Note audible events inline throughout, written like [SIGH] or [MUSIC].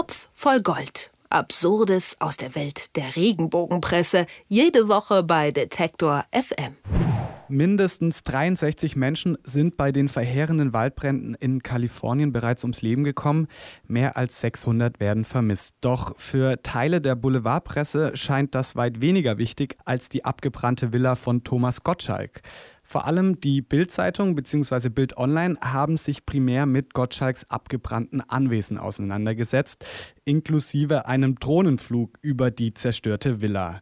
Topf voll Gold. Absurdes aus der Welt der Regenbogenpresse. Jede Woche bei Detektor FM. Mindestens 63 Menschen sind bei den verheerenden Waldbränden in Kalifornien bereits ums Leben gekommen. Mehr als 600 werden vermisst. Doch für Teile der Boulevardpresse scheint das weit weniger wichtig als die abgebrannte Villa von Thomas Gottschalk. Vor allem die Bild-Zeitung bzw. Bild Online haben sich primär mit Gottschalks abgebrannten Anwesen auseinandergesetzt, inklusive einem Drohnenflug über die zerstörte Villa.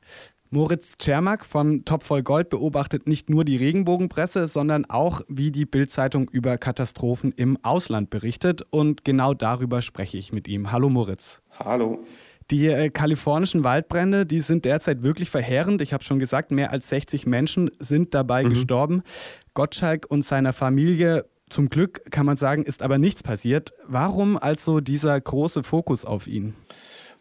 Moritz Czermak von Top voll Gold beobachtet nicht nur die Regenbogenpresse, sondern auch, wie die Bildzeitung über Katastrophen im Ausland berichtet. Und genau darüber spreche ich mit ihm. Hallo Moritz. Hallo. Die äh, kalifornischen Waldbrände, die sind derzeit wirklich verheerend. Ich habe schon gesagt, mehr als 60 Menschen sind dabei mhm. gestorben. Gottschalk und seiner Familie zum Glück, kann man sagen, ist aber nichts passiert. Warum also dieser große Fokus auf ihn?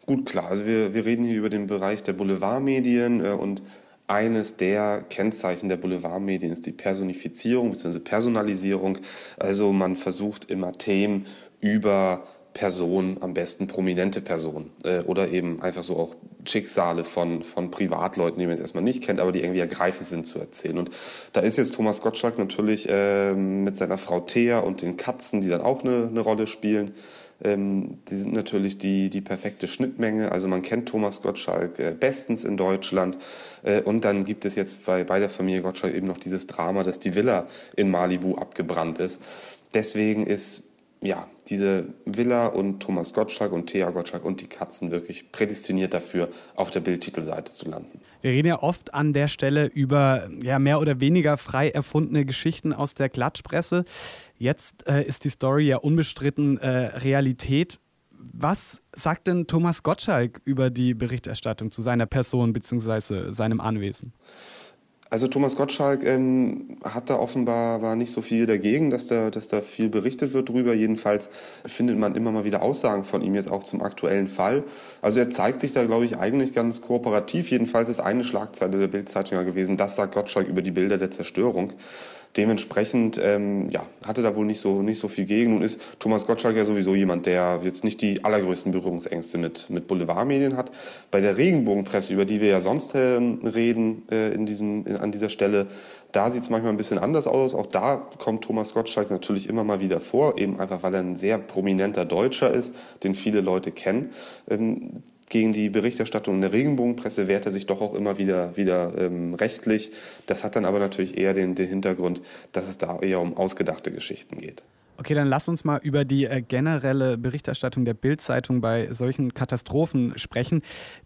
Gut, klar. Also wir, wir reden hier über den Bereich der Boulevardmedien äh, und eines der Kennzeichen der Boulevardmedien ist die Personifizierung bzw. Personalisierung. Also man versucht immer Themen über Personen, am besten prominente Personen äh, oder eben einfach so auch Schicksale von, von Privatleuten, die man jetzt erstmal nicht kennt, aber die irgendwie ergreifend sind zu erzählen. Und da ist jetzt Thomas Gottschalk natürlich äh, mit seiner Frau Thea und den Katzen, die dann auch eine, eine Rolle spielen, ähm, die sind natürlich die, die perfekte Schnittmenge. Also man kennt Thomas Gottschalk äh, bestens in Deutschland. Äh, und dann gibt es jetzt bei, bei der Familie Gottschalk eben noch dieses Drama, dass die Villa in Malibu abgebrannt ist. Deswegen ist ja, diese Villa und Thomas Gottschalk und Thea Gottschalk und die Katzen wirklich prädestiniert dafür, auf der Bildtitelseite zu landen. Wir reden ja oft an der Stelle über ja, mehr oder weniger frei erfundene Geschichten aus der Klatschpresse. Jetzt äh, ist die Story ja unbestritten äh, Realität. Was sagt denn Thomas Gottschalk über die Berichterstattung zu seiner Person bzw. seinem Anwesen? Also Thomas Gottschalk ähm, hat da offenbar war nicht so viel dagegen, dass da, dass da viel berichtet wird drüber. Jedenfalls findet man immer mal wieder Aussagen von ihm jetzt auch zum aktuellen Fall. Also er zeigt sich da, glaube ich, eigentlich ganz kooperativ. Jedenfalls ist eine Schlagzeile der Bildzeitung gewesen, das sagt Gottschalk über die Bilder der Zerstörung. Dementsprechend ähm, ja, hatte da wohl nicht so, nicht so viel gegen. Nun ist Thomas Gottschalk ja sowieso jemand, der jetzt nicht die allergrößten Berührungsängste mit, mit Boulevardmedien hat. Bei der Regenbogenpresse, über die wir ja sonst äh, reden äh, in diesem, in, an dieser Stelle, da sieht es manchmal ein bisschen anders aus. Auch da kommt Thomas Gottschalk natürlich immer mal wieder vor, eben einfach weil er ein sehr prominenter Deutscher ist, den viele Leute kennen. Ähm, gegen die Berichterstattung in der Regenbogenpresse wehrt er sich doch auch immer wieder, wieder ähm, rechtlich. Das hat dann aber natürlich eher den, den Hintergrund, dass es da eher um ausgedachte Geschichten geht. Okay, dann lass uns mal über die äh, generelle Berichterstattung der Bildzeitung bei solchen Katastrophen sprechen.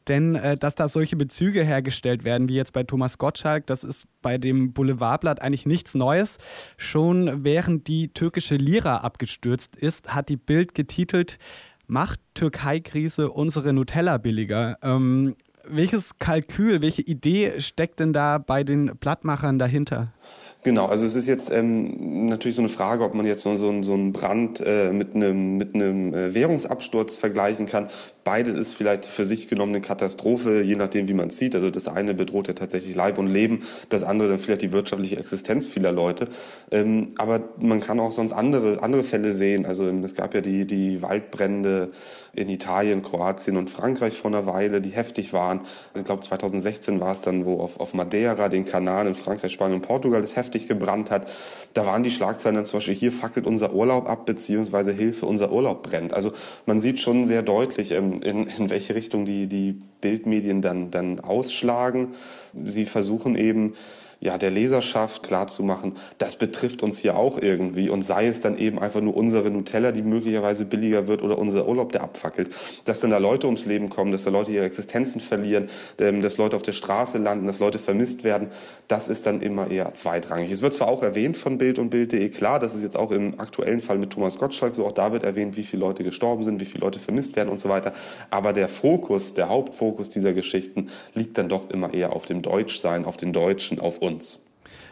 Denn äh, dass da solche Bezüge hergestellt werden, wie jetzt bei Thomas Gottschalk, das ist bei dem Boulevardblatt eigentlich nichts Neues. Schon während die türkische Lira abgestürzt ist, hat die Bild getitelt, macht Türkei-Krise unsere Nutella billiger? Ähm, welches Kalkül, welche Idee steckt denn da bei den Blattmachern dahinter? Genau, also es ist jetzt ähm, natürlich so eine Frage, ob man jetzt so, so, so einen Brand äh, mit einem, mit äh, Währungsabsturz vergleichen kann. Beides ist vielleicht für sich genommen eine Katastrophe, je nachdem, wie man es sieht. Also das eine bedroht ja tatsächlich Leib und Leben, das andere dann vielleicht die wirtschaftliche Existenz vieler Leute. Ähm, aber man kann auch sonst andere, andere Fälle sehen. Also ähm, es gab ja die, die Waldbrände in Italien, Kroatien und Frankreich vor einer Weile, die heftig waren. Ich glaube 2016 war es dann, wo auf, auf Madeira, den Kanal in Frankreich, Spanien und Portugal es heftig gebrannt hat. Da waren die Schlagzeilen dann zum Beispiel, hier fackelt unser Urlaub ab, beziehungsweise Hilfe, unser Urlaub brennt. Also man sieht schon sehr deutlich, ähm, in, in welche Richtung die, die Bildmedien dann, dann ausschlagen. Sie versuchen eben, ja, der Leserschaft klarzumachen, das betrifft uns hier auch irgendwie und sei es dann eben einfach nur unsere Nutella, die möglicherweise billiger wird oder unser Urlaub, der abfackelt. Dass dann da Leute ums Leben kommen, dass da Leute ihre Existenzen verlieren, ähm, dass Leute auf der Straße landen, dass Leute vermisst werden, das ist dann immer eher zweitrangig. Es wird zwar auch erwähnt von Bild und Bild.de, klar, das ist jetzt auch im aktuellen Fall mit Thomas Gottschalk so, auch da wird erwähnt, wie viele Leute gestorben sind, wie viele Leute vermisst werden und so weiter. Aber der Fokus, der Hauptfokus dieser Geschichten liegt dann doch immer eher auf dem Deutschsein, auf den Deutschen, auf uns uns.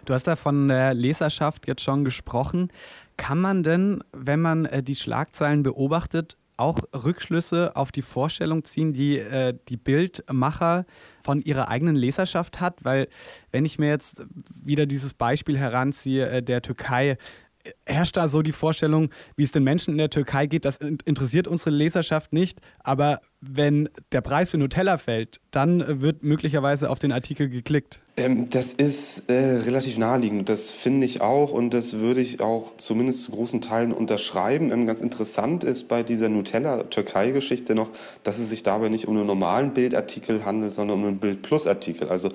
Du hast da von der Leserschaft jetzt schon gesprochen. Kann man denn, wenn man äh, die Schlagzeilen beobachtet, auch Rückschlüsse auf die Vorstellung ziehen, die äh, die Bildmacher von ihrer eigenen Leserschaft hat? Weil wenn ich mir jetzt wieder dieses Beispiel heranziehe äh, der Türkei, herrscht da so die Vorstellung, wie es den Menschen in der Türkei geht, das interessiert unsere Leserschaft nicht, aber wenn der Preis für Nutella fällt, dann wird möglicherweise auf den Artikel geklickt. Ähm, das ist äh, relativ naheliegend, das finde ich auch und das würde ich auch zumindest zu großen Teilen unterschreiben. Ähm, ganz interessant ist bei dieser Nutella-Türkei-Geschichte noch, dass es sich dabei nicht um einen normalen Bildartikel handelt, sondern um einen Bild-Plus-Artikel. Also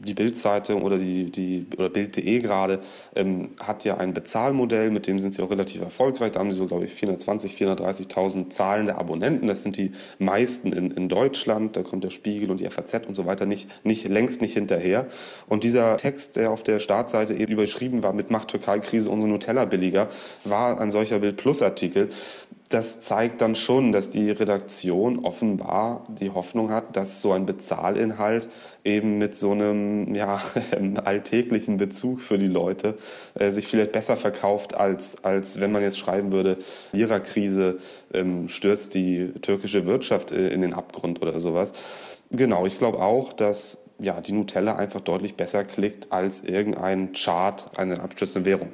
die Bildzeitung oder die, die oder Bild.de gerade ähm, hat ja ein Bezahlmodell, mit dem sind sie auch relativ erfolgreich. Da haben sie so, glaube ich, 420, 430.000 zahlende Abonnenten. Das sind die meisten in, in Deutschland. Da kommt der Spiegel und die FAZ und so weiter nicht, nicht längst nicht hinterher. Und dieser Text, der auf der Startseite eben überschrieben war mit Macht Türkei-Krise unsere Nutella billiger, war ein solcher Bild-Plus-Artikel das zeigt dann schon, dass die Redaktion offenbar die Hoffnung hat, dass so ein Bezahlinhalt eben mit so einem ja, [LAUGHS] alltäglichen Bezug für die Leute äh, sich vielleicht besser verkauft, als, als wenn man jetzt schreiben würde, Lira-Krise ähm, stürzt die türkische Wirtschaft äh, in den Abgrund oder sowas. Genau, ich glaube auch, dass ja, die Nutella einfach deutlich besser klickt als irgendein Chart, eine abstürzende Währung.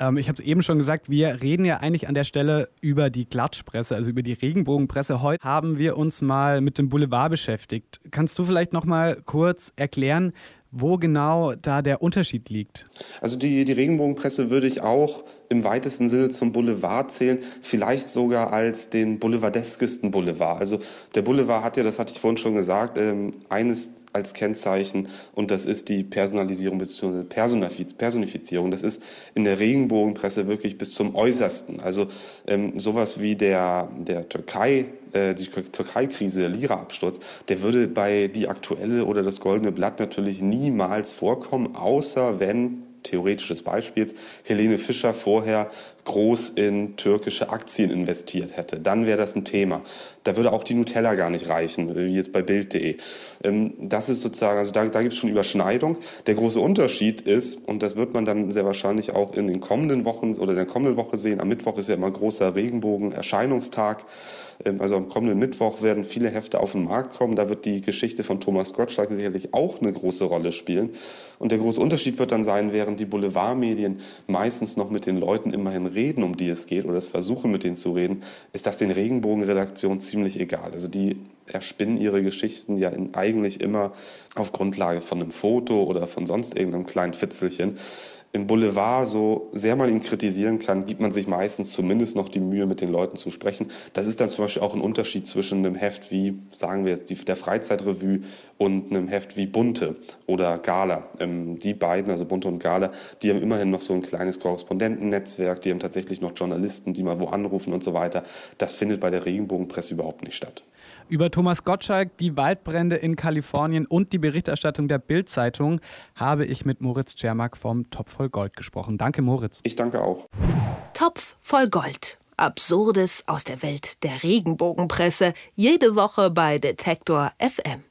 Ähm, ich habe es eben schon gesagt, wir reden ja eigentlich an der Stelle über die Klatschpresse, also über die Regenbogenpresse. Heute haben wir uns mal mit dem Boulevard beschäftigt. Kannst du vielleicht noch mal kurz erklären, wo genau da der Unterschied liegt? Also die, die Regenbogenpresse würde ich auch im weitesten Sinne zum Boulevard zählen, vielleicht sogar als den boulevardeskesten Boulevard. Also der Boulevard hat ja, das hatte ich vorhin schon gesagt, ähm, eines als Kennzeichen und das ist die Personalisierung bzw. Personifizierung. Das ist in der Regenbogenpresse wirklich bis zum Äußersten. Also ähm, sowas wie der, der Türkei äh, die Türkei-Krise, der Lira-Absturz, der würde bei die aktuelle oder das Goldene Blatt natürlich niemals vorkommen, außer wenn theoretisches Beispiels Helene Fischer vorher groß in türkische Aktien investiert hätte. Dann wäre das ein Thema. Da würde auch die Nutella gar nicht reichen, wie jetzt bei Bild.de. Ähm, das ist sozusagen, also da, da gibt es schon Überschneidung. Der große Unterschied ist, und das wird man dann sehr wahrscheinlich auch in den kommenden Wochen oder in der kommenden Woche sehen, am Mittwoch ist ja immer großer Regenbogen-Erscheinungstag. Ähm, also am kommenden Mittwoch werden viele Hefte auf den Markt kommen. Da wird die Geschichte von Thomas Gottschalk sicherlich auch eine große Rolle spielen. Und der große Unterschied wird dann sein, während die Boulevardmedien meistens noch mit den Leuten immerhin reden, um die es geht, oder es versuchen, mit denen zu reden, ist das den Regenbogenredaktionen ziemlich egal. Also die erspinnen ihre Geschichten ja in, eigentlich immer auf Grundlage von einem Foto oder von sonst irgendeinem kleinen Fitzelchen im Boulevard, so sehr man ihn kritisieren kann, gibt man sich meistens zumindest noch die Mühe, mit den Leuten zu sprechen. Das ist dann zum Beispiel auch ein Unterschied zwischen einem Heft wie, sagen wir jetzt, die, der Freizeitrevue und einem Heft wie Bunte oder Gala. Ähm, die beiden, also Bunte und Gala, die haben immerhin noch so ein kleines Korrespondentennetzwerk, die haben tatsächlich noch Journalisten, die mal wo anrufen und so weiter. Das findet bei der Regenbogenpresse überhaupt nicht statt. Über Thomas Gottschalk, die Waldbrände in Kalifornien und die Berichterstattung der Bild-Zeitung habe ich mit Moritz Czermak vom Topf voll Gold gesprochen. Danke, Moritz. Ich danke auch. Topf voll Gold. Absurdes aus der Welt der Regenbogenpresse. Jede Woche bei Detektor FM.